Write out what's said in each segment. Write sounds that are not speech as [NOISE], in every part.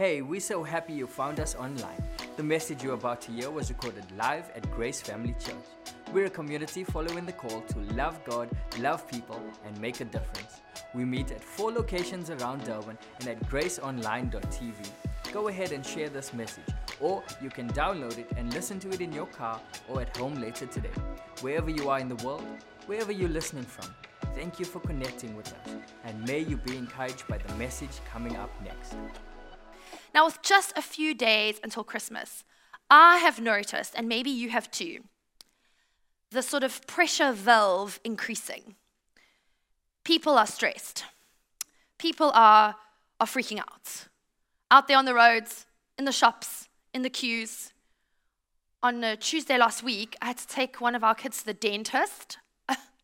Hey, we're so happy you found us online. The message you're about to hear was recorded live at Grace Family Church. We're a community following the call to love God, love people, and make a difference. We meet at four locations around Durban and at graceonline.tv. Go ahead and share this message, or you can download it and listen to it in your car or at home later today. Wherever you are in the world, wherever you're listening from, thank you for connecting with us, and may you be encouraged by the message coming up next. Now, with just a few days until Christmas, I have noticed, and maybe you have too, the sort of pressure valve increasing. People are stressed. People are, are freaking out. Out there on the roads, in the shops, in the queues. On Tuesday last week, I had to take one of our kids to the dentist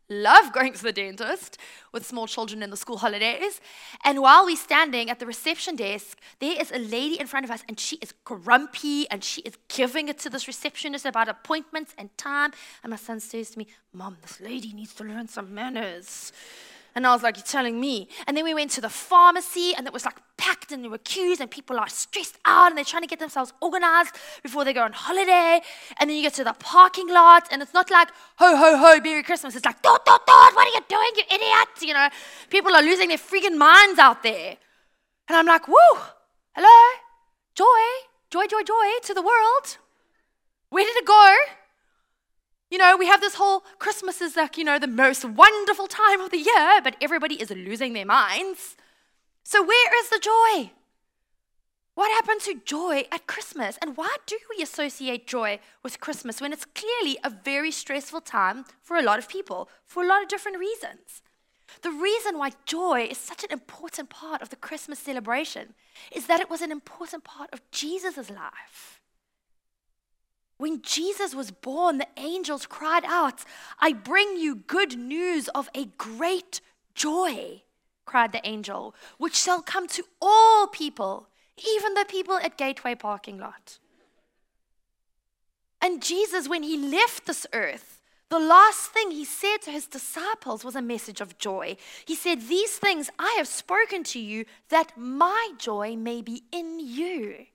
love going to the dentist with small children in the school holidays. And while we're standing at the reception desk, there is a lady in front of us, and she is grumpy and she is giving it to this receptionist about appointments and time. And my son says to me, Mom, this lady needs to learn some manners. And I was like, You're telling me? And then we went to the pharmacy, and it was like packed, and there were queues, and people are stressed out, and they're trying to get themselves organized before they go on holiday. And then you get to the parking lot, and it's not like, Ho, ho, ho, Merry Christmas. It's like, Dot, dot, dot, what are you doing, you idiot? You know, people are losing their freaking minds out there. And I'm like, Woo, hello, joy, joy, joy, joy to the world. Where did it go? You know, we have this whole Christmas is like, you know, the most wonderful time of the year, but everybody is losing their minds. So, where is the joy? What happened to joy at Christmas? And why do we associate joy with Christmas when it's clearly a very stressful time for a lot of people for a lot of different reasons? The reason why joy is such an important part of the Christmas celebration is that it was an important part of Jesus' life. When Jesus was born, the angels cried out, I bring you good news of a great joy, cried the angel, which shall come to all people, even the people at Gateway parking lot. And Jesus, when he left this earth, the last thing he said to his disciples was a message of joy. He said, These things I have spoken to you, that my joy may be in you,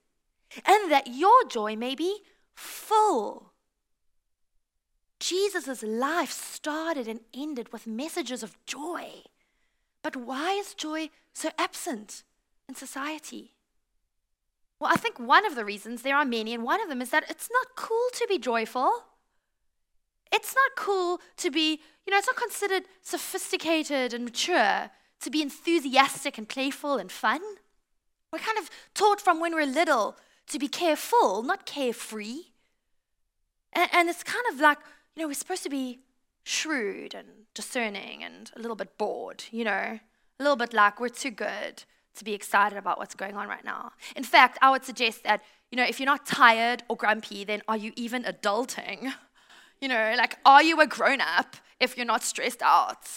and that your joy may be full. Jesus' life started and ended with messages of joy. But why is joy so absent in society? Well, I think one of the reasons, there are many, and one of them is that it's not cool to be joyful. It's not cool to be, you know, it's not considered sophisticated and mature to be enthusiastic and playful and fun. We're kind of taught from when we're little to be careful, not carefree. And, and it's kind of like, you know, we're supposed to be shrewd and discerning and a little bit bored, you know, a little bit like we're too good to be excited about what's going on right now. In fact, I would suggest that, you know, if you're not tired or grumpy, then are you even adulting? [LAUGHS] You know, like, are you a grown up if you're not stressed out?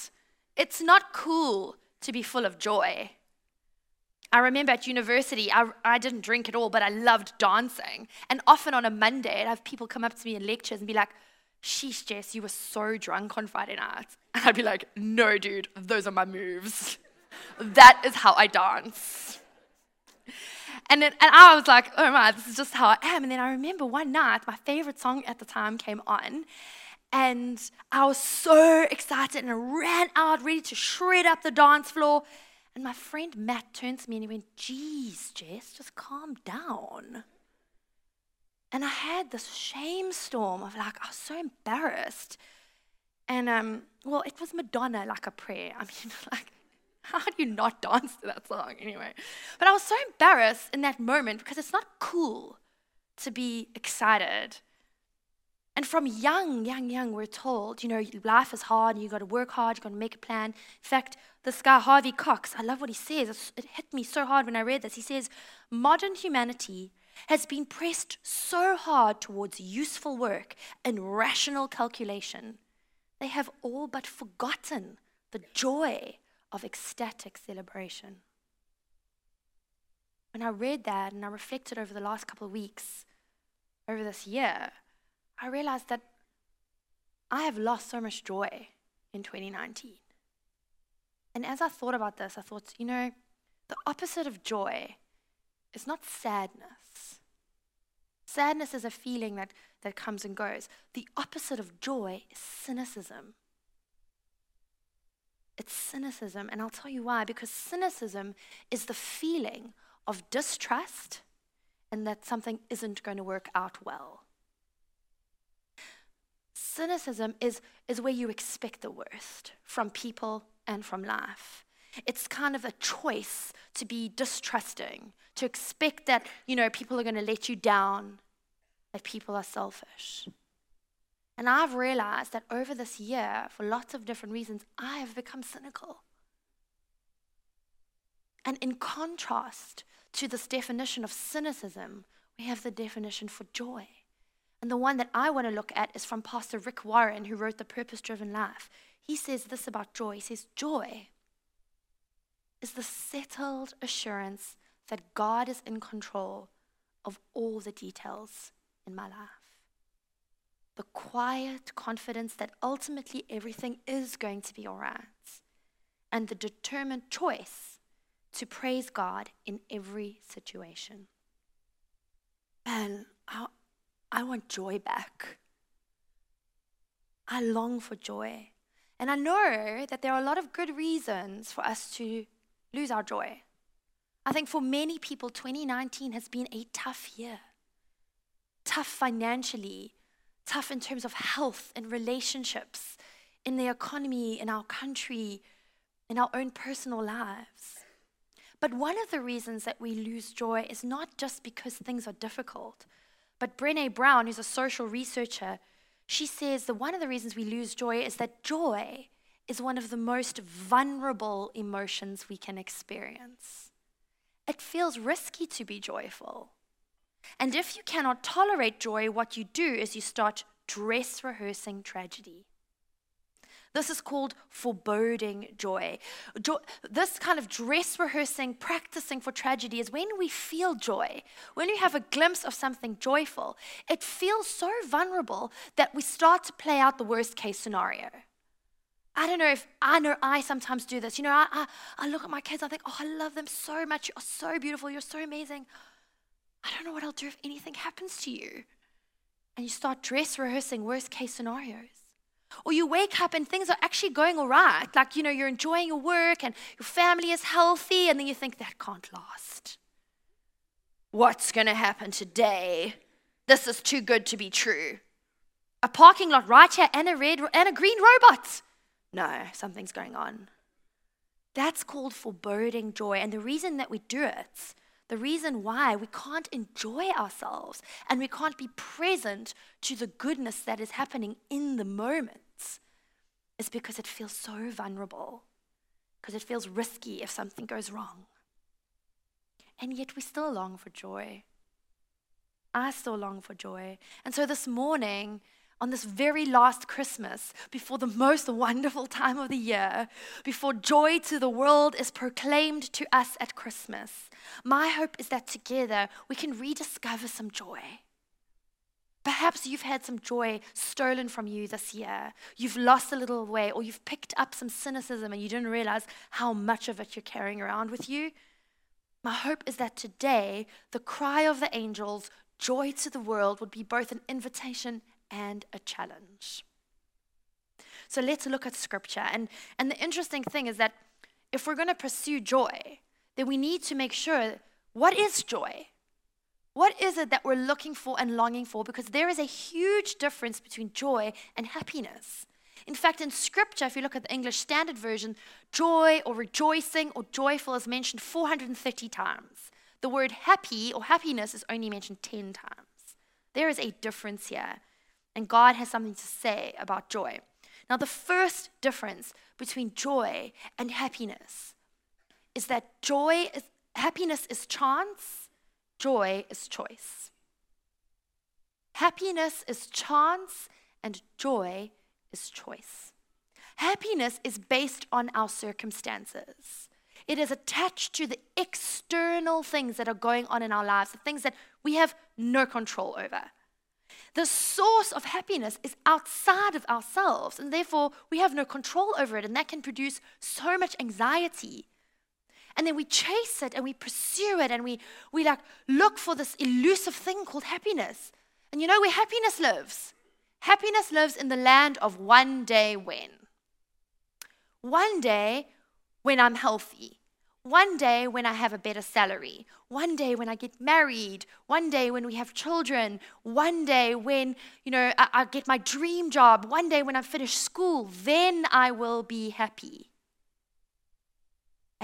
It's not cool to be full of joy. I remember at university, I, I didn't drink at all, but I loved dancing. And often on a Monday, I'd have people come up to me in lectures and be like, Sheesh, Jess, you were so drunk on Friday night. [LAUGHS] And I'd be like, No, dude, those are my moves. [LAUGHS] that is how I dance. And, and I was like, oh my, this is just how I am. And then I remember one night, my favorite song at the time came on. And I was so excited and I ran out ready to shred up the dance floor. And my friend Matt turned to me and he went, Geez, Jess, just calm down. And I had this shame storm of like, I was so embarrassed. And um, well, it was Madonna like a prayer. I [LAUGHS] mean, like, how do you not dance to that song anyway? But I was so embarrassed in that moment because it's not cool to be excited and from young, young, young, we're told, you know, life is hard, you got to work hard, you got to make a plan. In fact, this guy, Harvey Cox, I love what he says. It hit me so hard when I read this. He says, modern humanity has been pressed so hard towards useful work and rational calculation, they have all but forgotten the joy of ecstatic celebration. When I read that and I reflected over the last couple of weeks, over this year, I realized that I have lost so much joy in 2019. And as I thought about this, I thought, you know, the opposite of joy is not sadness. Sadness is a feeling that, that comes and goes. The opposite of joy is cynicism. It's cynicism, and I'll tell you why. Because cynicism is the feeling of distrust and that something isn't going to work out well. Cynicism is, is where you expect the worst from people and from life. It's kind of a choice to be distrusting, to expect that, you know, people are going to let you down, that people are selfish. And I've realized that over this year, for lots of different reasons, I have become cynical. And in contrast to this definition of cynicism, we have the definition for joy. And the one that I want to look at is from Pastor Rick Warren, who wrote The Purpose Driven Life. He says this about joy. He says, Joy is the settled assurance that God is in control of all the details in my life the quiet confidence that ultimately everything is going to be all right, and the determined choice to praise God in every situation. And I, I want joy back. I long for joy. And I know that there are a lot of good reasons for us to lose our joy. I think for many people, 2019 has been a tough year. Tough financially, tough in terms of health and relationships, in the economy, in our country, in our own personal lives. But one of the reasons that we lose joy is not just because things are difficult, but Brene Brown, who's a social researcher, she says that one of the reasons we lose joy is that joy is one of the most vulnerable emotions we can experience. It feels risky to be joyful. And if you cannot tolerate joy, what you do is you start dress rehearsing tragedy. This is called foreboding joy. joy. This kind of dress rehearsing, practicing for tragedy is when we feel joy, when we have a glimpse of something joyful, it feels so vulnerable that we start to play out the worst case scenario. I don't know if I know I sometimes do this. You know, I, I, I look at my kids, I think, oh, I love them so much. You're so beautiful. You're so amazing. I don't know what I'll do if anything happens to you. And you start dress rehearsing worst case scenarios. Or you wake up and things are actually going all right. Like, you know, you're enjoying your work and your family is healthy, and then you think that can't last. What's going to happen today? This is too good to be true. A parking lot right here and a red and a green robot. No, something's going on. That's called foreboding joy. And the reason that we do it the reason why we can't enjoy ourselves and we can't be present to the goodness that is happening in the moment is because it feels so vulnerable, because it feels risky if something goes wrong. And yet we still long for joy. I still long for joy. And so this morning, on this very last Christmas, before the most wonderful time of the year, before joy to the world is proclaimed to us at Christmas, my hope is that together we can rediscover some joy. Perhaps you've had some joy stolen from you this year. You've lost a little way, or you've picked up some cynicism and you didn't realize how much of it you're carrying around with you. My hope is that today, the cry of the angels, joy to the world, would be both an invitation and a challenge. So let's look at scripture. And, and the interesting thing is that if we're going to pursue joy, then we need to make sure what is joy? What is it that we're looking for and longing for? Because there is a huge difference between joy and happiness. In fact, in scripture, if you look at the English Standard Version, joy or rejoicing or joyful is mentioned 430 times. The word happy or happiness is only mentioned 10 times. There is a difference here, and God has something to say about joy. Now, the first difference between joy and happiness is that joy is, happiness is chance, joy is choice. Happiness is chance, and joy is choice. Happiness is based on our circumstances. It is attached to the external things that are going on in our lives, the things that we have no control over. The source of happiness is outside of ourselves, and therefore we have no control over it, and that can produce so much anxiety And then we chase it and we pursue it and we, we like look for this elusive thing called happiness. And you know where happiness lives? Happiness lives in the land of one day when. One day when I'm healthy. One day when I have a better salary. One day when I get married. One day when we have children. One day when, you know, I, I get my dream job. One day when I finish school. Then I will be happy.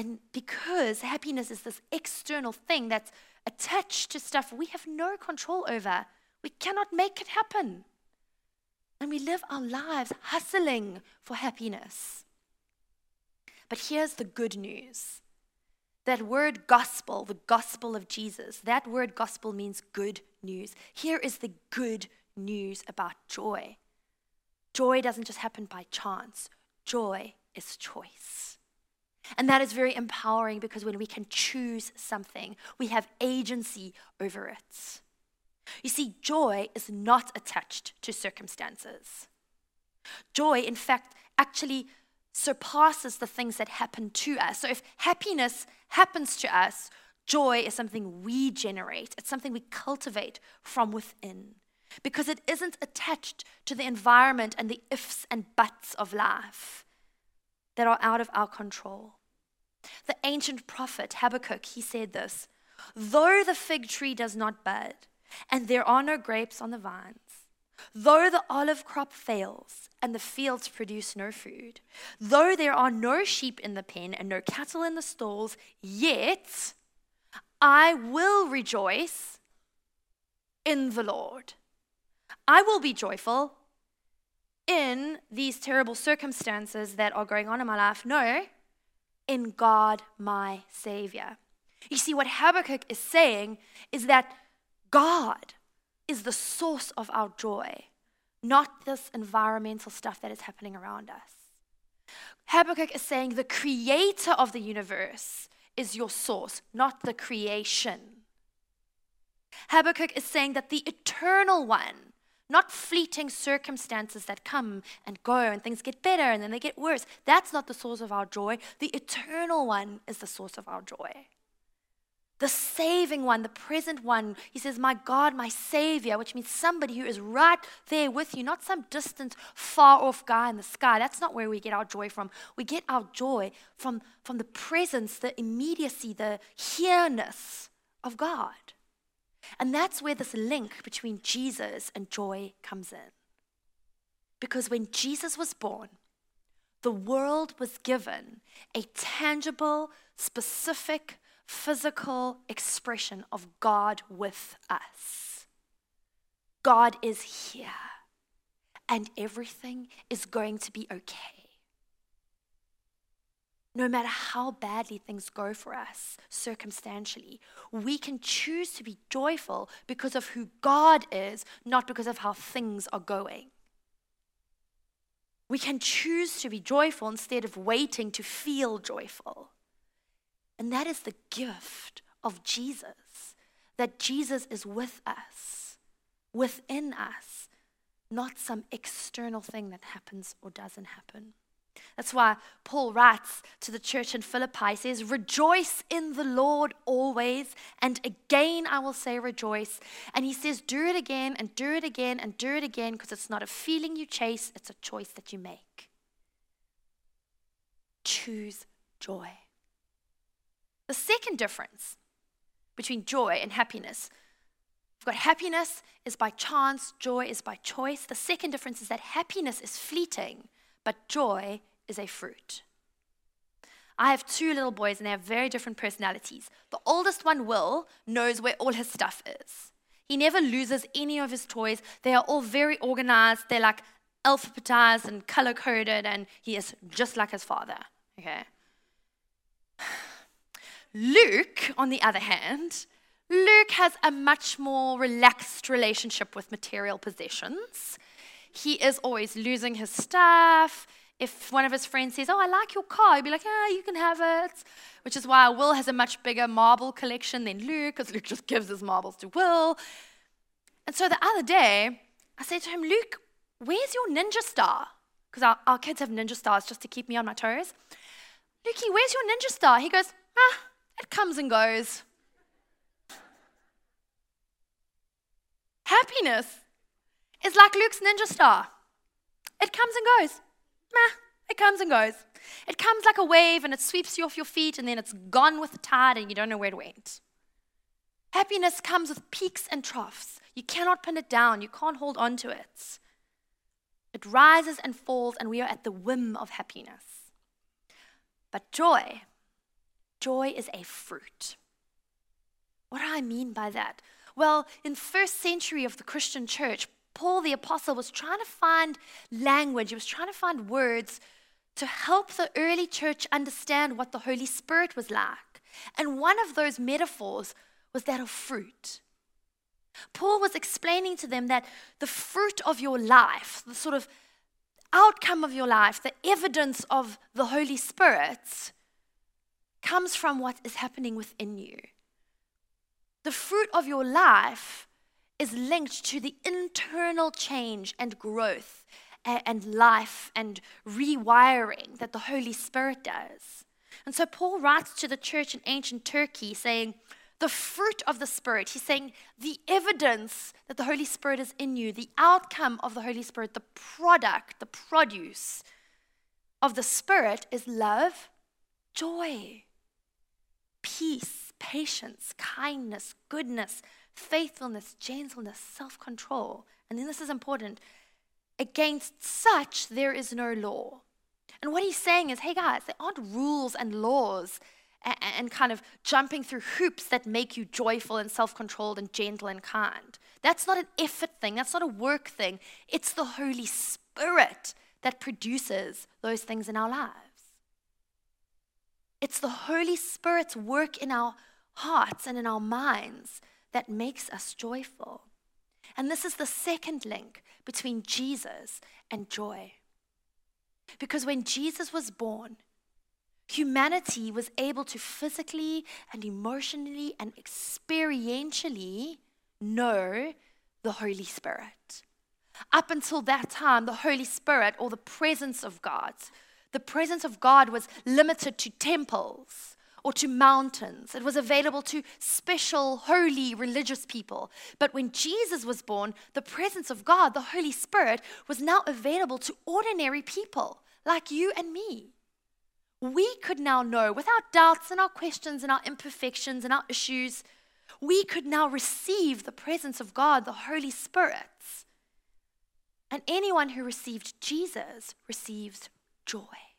And because happiness is this external thing that's attached to stuff we have no control over, we cannot make it happen. And we live our lives hustling for happiness. But here's the good news that word gospel, the gospel of Jesus, that word gospel means good news. Here is the good news about joy. Joy doesn't just happen by chance, joy is choice. And that is very empowering because when we can choose something, we have agency over it. You see, joy is not attached to circumstances. Joy, in fact, actually surpasses the things that happen to us. So if happiness happens to us, joy is something we generate, it's something we cultivate from within because it isn't attached to the environment and the ifs and buts of life that are out of our control. The ancient prophet Habakkuk, he said this Though the fig tree does not bud, and there are no grapes on the vines, though the olive crop fails, and the fields produce no food. Though there are no sheep in the pen and no cattle in the stalls, yet I will rejoice in the Lord. I will be joyful in these terrible circumstances that are going on in my life. No, in God, my Savior. You see, what Habakkuk is saying is that God is the source of our joy not this environmental stuff that is happening around us. Habakkuk is saying the creator of the universe is your source, not the creation. Habakkuk is saying that the eternal one, not fleeting circumstances that come and go and things get better and then they get worse, that's not the source of our joy. The eternal one is the source of our joy the saving one, the present one. He says, My God, my Savior, which means somebody who is right there with you, not some distant, far off guy in the sky. That's not where we get our joy from. We get our joy from, from the presence, the immediacy, the here-ness of God. And that's where this link between Jesus and joy comes in. Because when Jesus was born, the world was given a tangible, specific, physical expression of God with us. God is here, and everything is going to be okay. No matter how badly things go for us circumstantially, we can choose to be joyful because of who God is, not because of how things are going. We can choose to be joyful instead of waiting to feel joyful. And that is the gift of Jesus, that Jesus is with us, within us, not some external thing that happens or doesn't happen. That's why Paul writes to the church in Philippi, says, Rejoice in the Lord always. And again, I will say rejoice. And he says, Do it again and do it again and do it again because it's not a feeling you chase, it's a choice that you make. Choose joy. The second difference between joy and happiness we've got happiness is by chance, joy is by choice. The second difference is that happiness is fleeting, but joy is a fruit. I have two little boys and they have very different personalities. The oldest one, Will, knows where all his stuff is. He never loses any of his toys. They are all very organized. They're like alphabetized and color coded, and he is just like his father. Okay? [SIGHS] Luke, on the other hand, Luke has a much more relaxed relationship with material possessions. He is always losing his stuff. If one of his friends says, Oh, I like your car, he'd be like, Yeah, you can have it. Which is why Will has a much bigger marble collection than Luke, because Luke just gives his marbles to Will. And so the other day, I said to him, Luke, where's your ninja star? Because our, our kids have ninja stars just to keep me on my toes. Lukey, where's your ninja star? He goes, ah, it comes and goes. Happiness is like Luke's ninja star. It comes and goes. Meh, it comes and goes. It comes like a wave and it sweeps you off your feet and then it's gone with the tide and you don't know where it went. Happiness comes with peaks and troughs. You cannot pin it down, you can't hold on to it. It rises and falls, and we are at the whim of happiness. But joy, joy is a fruit. What do I mean by that? Well, in first century of the Christian church, Paul the apostle was trying to find language, he was trying to find words to help the early church understand what the Holy Spirit was like. And one of those metaphors was that of fruit. Paul was explaining to them that the fruit of your life, the sort of outcome of your life, the evidence of the Holy Spirit, comes from what is happening within you. The fruit of your life is linked to the internal change and growth and life and rewiring that the Holy Spirit does. And so Paul writes to the church in ancient Turkey saying, the fruit of the Spirit. He's saying the evidence that the Holy Spirit is in you, the outcome of the Holy Spirit, the product, the produce of the Spirit is love, joy, peace, patience, kindness, goodness, faithfulness, gentleness, self control. And then this is important against such there is no law. And what he's saying is hey guys, there aren't rules and laws and, and kind of jumping through hoops that make you joyful and self controlled and gentle and kind. That's not an effort thing, that's not a work thing. It's the Holy Spirit that produces those things in our lives. It's the Holy Spirit's work in our hearts and in our minds that makes us joyful. And this is the second link between Jesus and joy. Because when Jesus was born, humanity was able to physically and emotionally and experientially know the Holy Spirit. Up until that time, the Holy Spirit or the presence of God, the presence of God was limited to temples or to mountains. It was available to special, holy, religious people. But when Jesus was born, the presence of God, the Holy Spirit, was now available to ordinary people like you and me we could now know, without doubts and our questions and our imperfections and our issues, we could now receive the presence of God, the Holy Spirit. And anyone who received Jesus receives joy.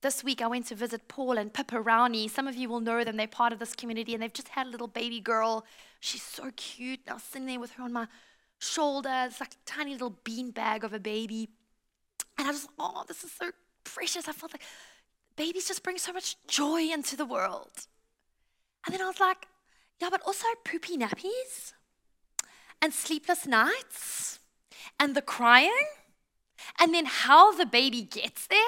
This week I went to visit Paul and Pippa Rowney. Some of you will know them. They're part of this community and they've just had a little baby girl. She's so cute. And I was sitting there with her on my shoulder. It's like a tiny little bean bag of a baby. And I just, oh, this is so precious. I felt like babies just bring so much joy into the world. And then I was like, yeah, but also poopy nappies and sleepless nights and the crying and then how the baby gets there.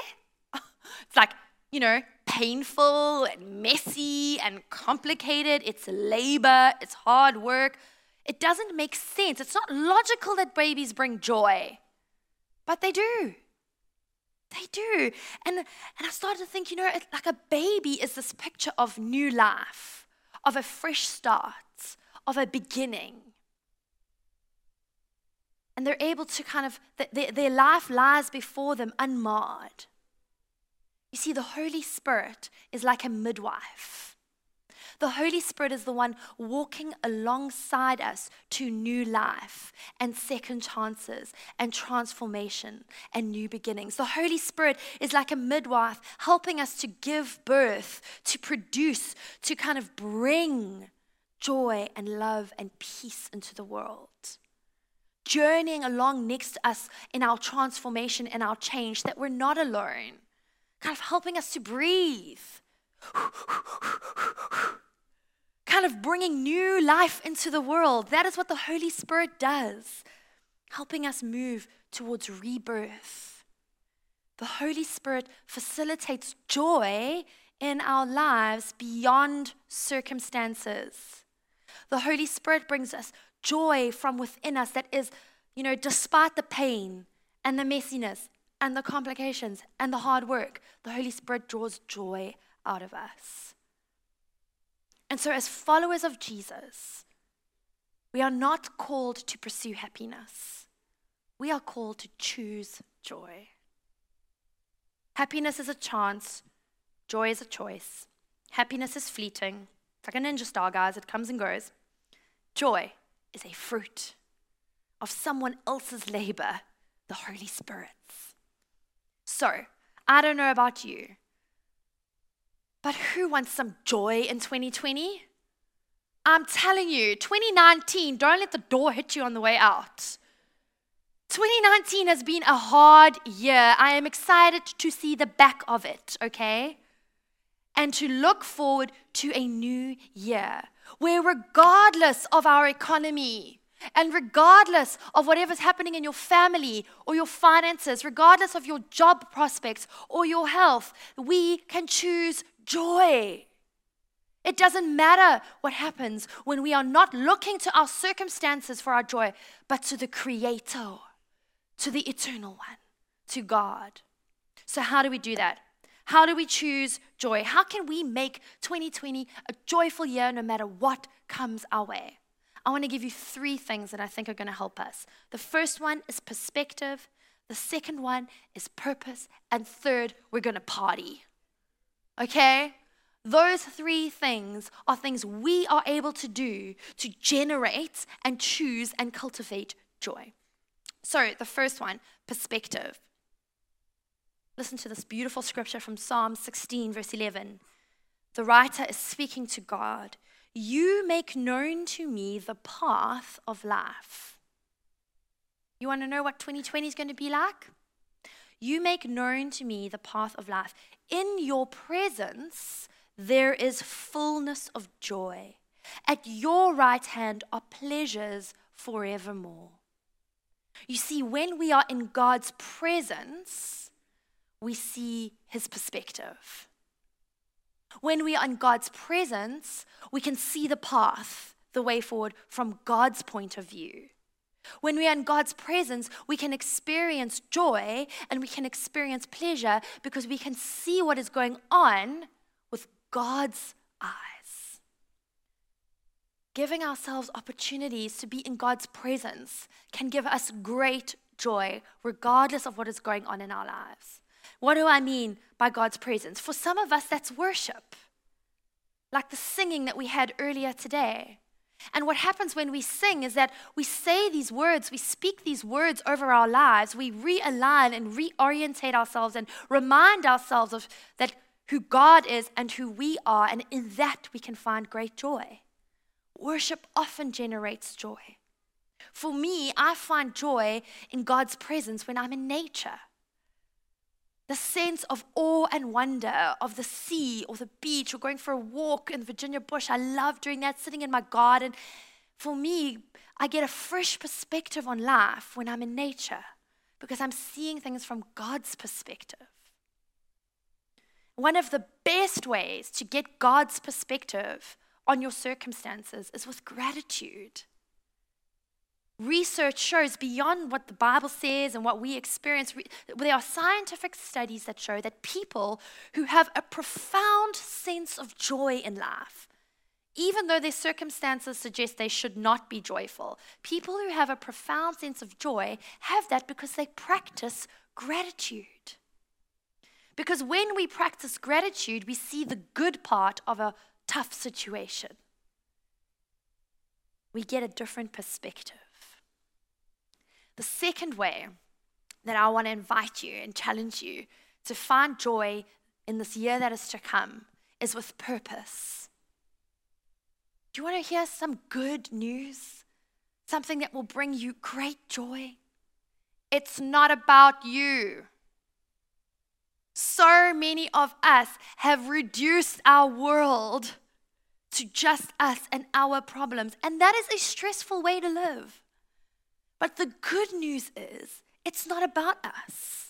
It's like, you know, painful and messy and complicated. It's labor, it's hard work. It doesn't make sense. It's not logical that babies bring joy, but they do. They do. And, and I started to think, you know, like a baby is this picture of new life, of a fresh start, of a beginning. And they're able to kind of, their, their life lies before them unmarred. You see, the Holy Spirit is like a midwife. The Holy Spirit is the one walking alongside us to new life and second chances and transformation and new beginnings. The Holy Spirit is like a midwife helping us to give birth, to produce, to kind of bring joy and love and peace into the world. Journeying along next to us in our transformation and our change, that we're not alone, kind of helping us to breathe kind of bringing new life into the world. That is what the Holy Spirit does, helping us move towards rebirth. The Holy Spirit facilitates joy in our lives beyond circumstances. The Holy Spirit brings us joy from within us that is, you know, despite the pain and the messiness and the complications and the hard work, the Holy Spirit draws joy out of us. And so, as followers of Jesus, we are not called to pursue happiness. We are called to choose joy. Happiness is a chance, joy is a choice. Happiness is fleeting. It's like a ninja star, guys, it comes and goes. Joy is a fruit of someone else's labor, the Holy Spirit's. So, I don't know about you, but who wants some joy in 2020? I'm telling you, 2019, don't let the door hit you on the way out. 2019 has been a hard year. I am excited to see the back of it, okay? And to look forward to a new year where, regardless of our economy, and regardless of whatever's happening in your family or your finances, regardless of your job prospects or your health, we can choose joy. It doesn't matter what happens when we are not looking to our circumstances for our joy, but to the Creator, to the Eternal One, to God. So, how do we do that? How do we choose joy? How can we make 2020 a joyful year no matter what comes our way? I want to give you three things that I think are going to help us. The first one is perspective, the second one is purpose, and third, we're going to party. Okay? Those three things are things we are able to do to generate and choose and cultivate joy. So, the first one, perspective. Listen to this beautiful scripture from Psalm 16, verse 11. The writer is speaking to God. You make known to me the path of life. You want to know what 2020 is going to be like? You make known to me the path of life. In your presence, there is fullness of joy. At your right hand are pleasures forevermore. You see, when we are in God's presence, we see his perspective. When we are in God's presence, we can see the path, the way forward from God's point of view. When we are in God's presence, we can experience joy and we can experience pleasure because we can see what is going on with God's eyes. Giving ourselves opportunities to be in God's presence can give us great joy, regardless of what is going on in our lives. What do I mean by God's presence? For some of us, that's worship, like the singing that we had earlier today. And what happens when we sing is that we say these words, we speak these words over our lives, we realign and reorientate ourselves and remind ourselves of that who God is and who we are, and in that we can find great joy. Worship often generates joy. For me, I find joy in God's presence when I'm in nature. The sense of awe and wonder of the sea or the beach or going for a walk in the Virginia bush. I love doing that, sitting in my garden. For me, I get a fresh perspective on life when I'm in nature because I'm seeing things from God's perspective. One of the best ways to get God's perspective on your circumstances is with gratitude. Research shows beyond what the Bible says and what we experience, there are scientific studies that show that people who have a profound sense of joy in life, even though their circumstances suggest they should not be joyful, people who have a profound sense of joy have that because they practice gratitude. Because when we practice gratitude, we see the good part of a tough situation. We get a different perspective. The second way that I want to invite you and challenge you to find joy in this year that is to come is with purpose. Do you want to hear some good news? Something that will bring you great joy? It's not about you. So many of us have reduced our world to just us and our problems, and that is a stressful way to live. But the good news is, it's not about us.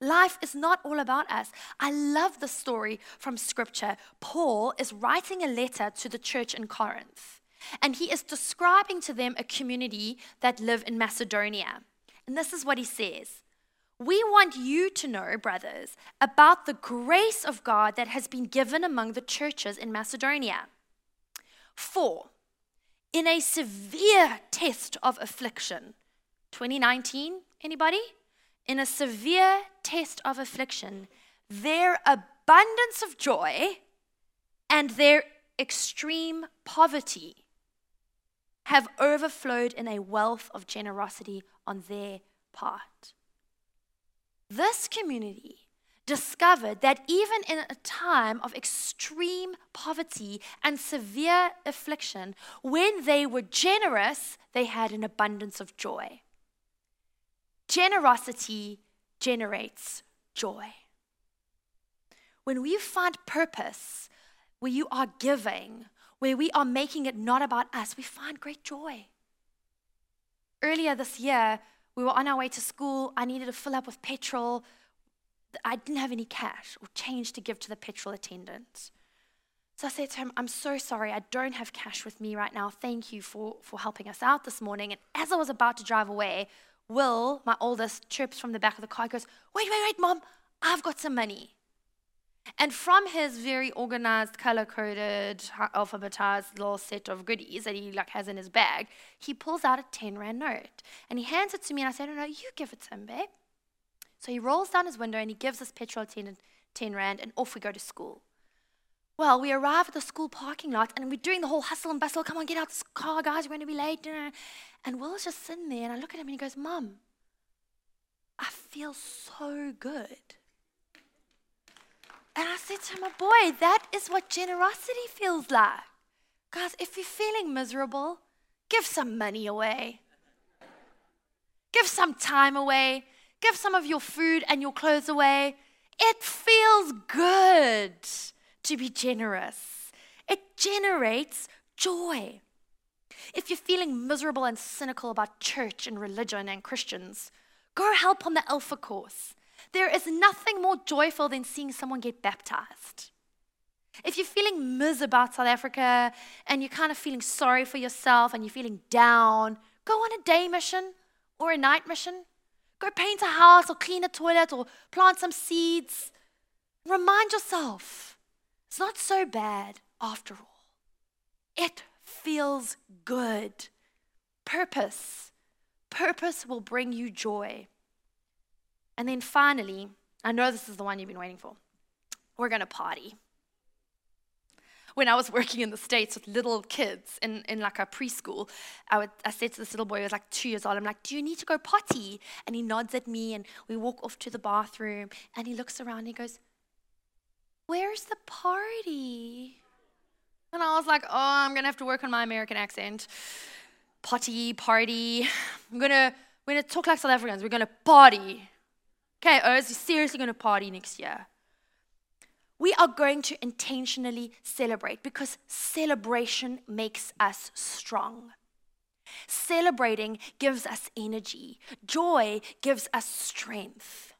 Life is not all about us. I love the story from scripture. Paul is writing a letter to the church in Corinth, and he is describing to them a community that live in Macedonia. And this is what he says We want you to know, brothers, about the grace of God that has been given among the churches in Macedonia. For, in a severe test of affliction, 2019, anybody? In a severe test of affliction, their abundance of joy and their extreme poverty have overflowed in a wealth of generosity on their part. This community discovered that even in a time of extreme poverty and severe affliction, when they were generous, they had an abundance of joy. Generosity generates joy. When we find purpose, where you are giving, where we are making it not about us, we find great joy. Earlier this year, we were on our way to school. I needed to fill up with petrol. I didn't have any cash or change to give to the petrol attendant. So I said to him, I'm so sorry, I don't have cash with me right now. Thank you for, for helping us out this morning. And as I was about to drive away, Will, my oldest, chirps from the back of the car, goes, Wait, wait, wait, mom, I've got some money. And from his very organized, color-coded, alphabetized little set of goodies that he like has in his bag, he pulls out a 10 rand note. And he hands it to me and I say, no, no, you give it to him, babe. So he rolls down his window and he gives this petrol attendant 10 rand and off we go to school. Well, we arrive at the school parking lot and we're doing the whole hustle and bustle. Come on, get out this car, guys. We're going to be late. And Will's just sitting there and I look at him and he goes, Mom, I feel so good. And I said to My boy, that is what generosity feels like. Guys, if you're feeling miserable, give some money away. Give some time away. Give some of your food and your clothes away. It feels good to be generous. It generates joy. If you're feeling miserable and cynical about church and religion and Christians, go help on the Alpha course. There is nothing more joyful than seeing someone get baptized. If you're feeling miserable about South Africa and you're kind of feeling sorry for yourself and you're feeling down, go on a day mission or a night mission. Go paint a house or clean a toilet or plant some seeds. Remind yourself it's not so bad after all. It feels good. Purpose. Purpose will bring you joy. And then finally, I know this is the one you've been waiting for. We're going to party. When I was working in the States with little kids in, in like a preschool, I, would, I said to this little boy, he was like two years old, I'm like, Do you need to go potty? And he nods at me, and we walk off to the bathroom, and he looks around and he goes, Where's the party? And I was like, Oh, I'm going to have to work on my American accent. Potty, party. I'm going to. We're going to talk like South Africans. We're going to party. Okay, Oz, you're seriously going to party next year. We are going to intentionally celebrate because celebration makes us strong. Celebrating gives us energy, joy gives us strength.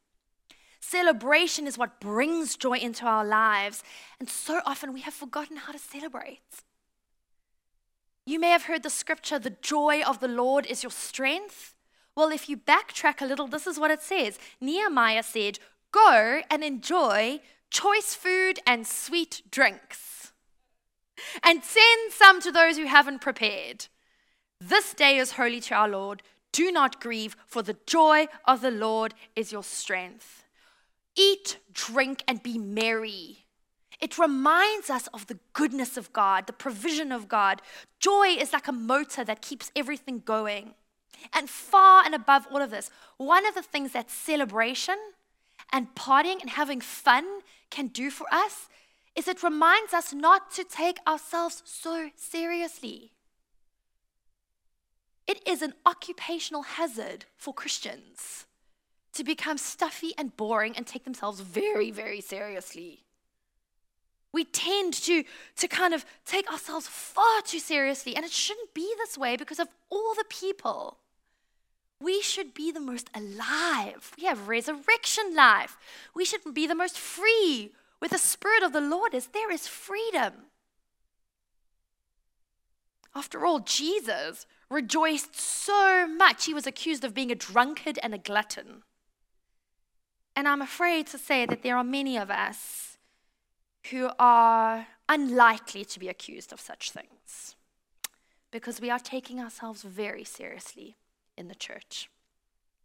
Celebration is what brings joy into our lives, and so often we have forgotten how to celebrate. You may have heard the scripture, the joy of the Lord is your strength. Well, if you backtrack a little, this is what it says Nehemiah said, Go and enjoy choice food and sweet drinks, and send some to those who haven't prepared. This day is holy to our Lord. Do not grieve, for the joy of the Lord is your strength. Eat, drink, and be merry. It reminds us of the goodness of God, the provision of God. Joy is like a motor that keeps everything going. And far and above all of this, one of the things that celebration and partying and having fun can do for us is it reminds us not to take ourselves so seriously. It is an occupational hazard for Christians to become stuffy and boring and take themselves very, very seriously. We tend to, to kind of take ourselves far too seriously, and it shouldn't be this way because of all the people we should be the most alive. We have resurrection life. We should be the most free. With the Spirit of the Lord is there is freedom. After all, Jesus rejoiced so much he was accused of being a drunkard and a glutton. And I'm afraid to say that there are many of us who are unlikely to be accused of such things because we are taking ourselves very seriously in the church.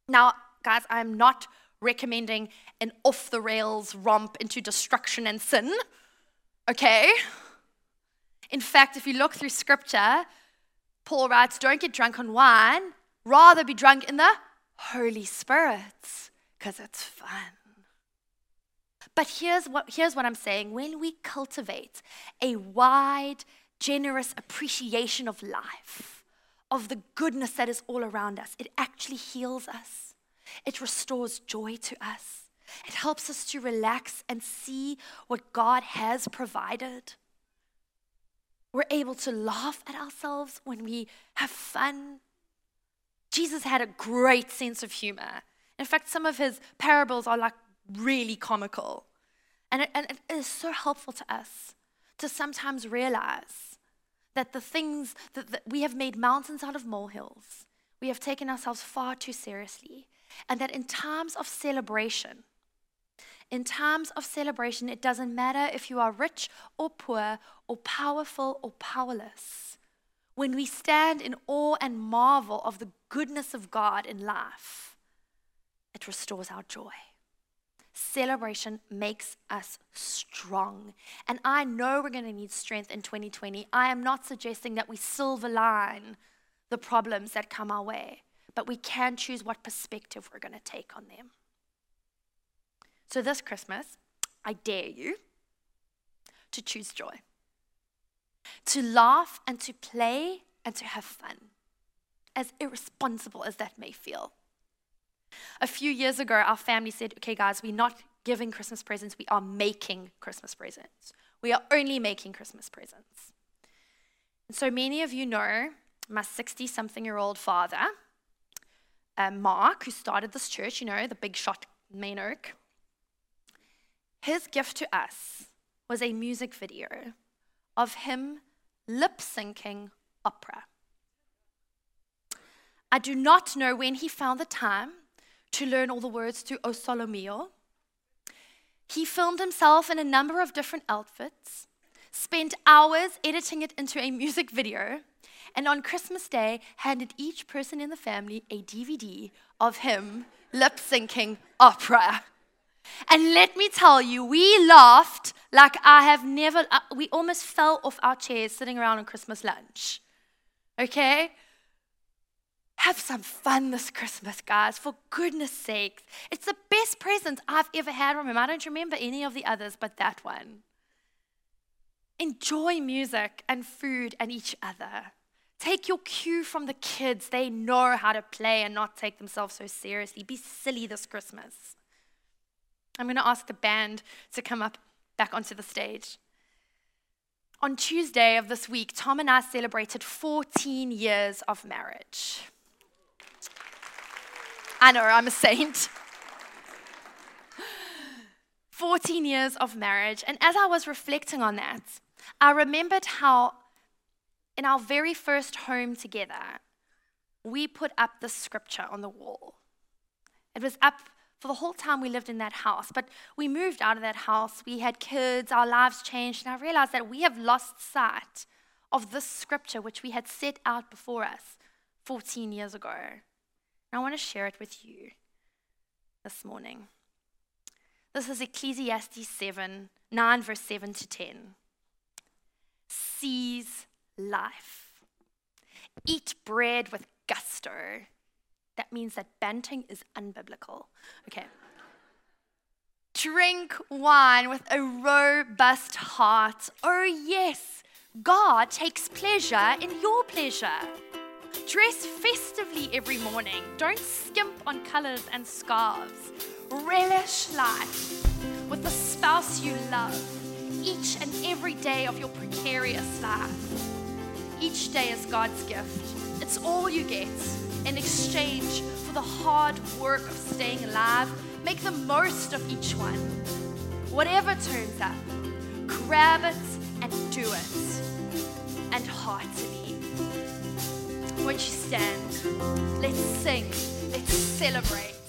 Now, guys, I'm not recommending an off the rails romp into destruction and sin, okay? In fact, if you look through scripture, Paul writes, Don't get drunk on wine, rather be drunk in the Holy Spirit, because it's fun. But here's what, here's what I'm saying when we cultivate a wide, generous appreciation of life, of the goodness that is all around us, it actually heals us. It restores joy to us. It helps us to relax and see what God has provided. We're able to laugh at ourselves when we have fun. Jesus had a great sense of humor. In fact, some of his parables are like really comical. And it, and it is so helpful to us to sometimes realize that the things that, that we have made mountains out of molehills, we have taken ourselves far too seriously. And that in times of celebration, in times of celebration, it doesn't matter if you are rich or poor, or powerful or powerless. When we stand in awe and marvel of the goodness of God in life, it restores our joy. Celebration makes us strong. And I know we're going to need strength in 2020. I am not suggesting that we silver line the problems that come our way, but we can choose what perspective we're going to take on them. So this Christmas, I dare you to choose joy, to laugh and to play and to have fun, as irresponsible as that may feel. A few years ago, our family said, okay, guys, we're not giving Christmas presents, we are making Christmas presents. We are only making Christmas presents. And so many of you know my 60 something year old father, uh, Mark, who started this church, you know, the big shot main oak. His gift to us was a music video of him lip syncing opera. I do not know when he found the time to learn all the words to O Solo Mio. He filmed himself in a number of different outfits, spent hours editing it into a music video, and on Christmas Day handed each person in the family a DVD of him lip syncing opera. And let me tell you, we laughed like I have never, uh, we almost fell off our chairs sitting around on Christmas lunch. Okay? Have some fun this Christmas, guys, for goodness sakes. It's the best present I've ever had from him. I don't remember any of the others but that one. Enjoy music and food and each other. Take your cue from the kids. They know how to play and not take themselves so seriously. Be silly this Christmas. I'm going to ask the band to come up back onto the stage. On Tuesday of this week, Tom and I celebrated 14 years of marriage. I know, I'm a saint. [LAUGHS] 14 years of marriage. And as I was reflecting on that, I remembered how in our very first home together, we put up the scripture on the wall. It was up for the whole time we lived in that house. But we moved out of that house, we had kids, our lives changed, and I realized that we have lost sight of this scripture which we had set out before us 14 years ago. I want to share it with you this morning. This is Ecclesiastes 7, 9, verse 7 to 10. Seize life. Eat bread with gusto. That means that banting is unbiblical. Okay. Drink wine with a robust heart. Oh, yes, God takes pleasure in your pleasure. Dress festively every morning. Don't skimp on colors and scarves. Relish life with the spouse you love each and every day of your precarious life. Each day is God's gift. It's all you get in exchange for the hard work of staying alive. Make the most of each one. Whatever turns up, grab it and do it. And heartily. Won't you stand? Let's sing. Let's celebrate.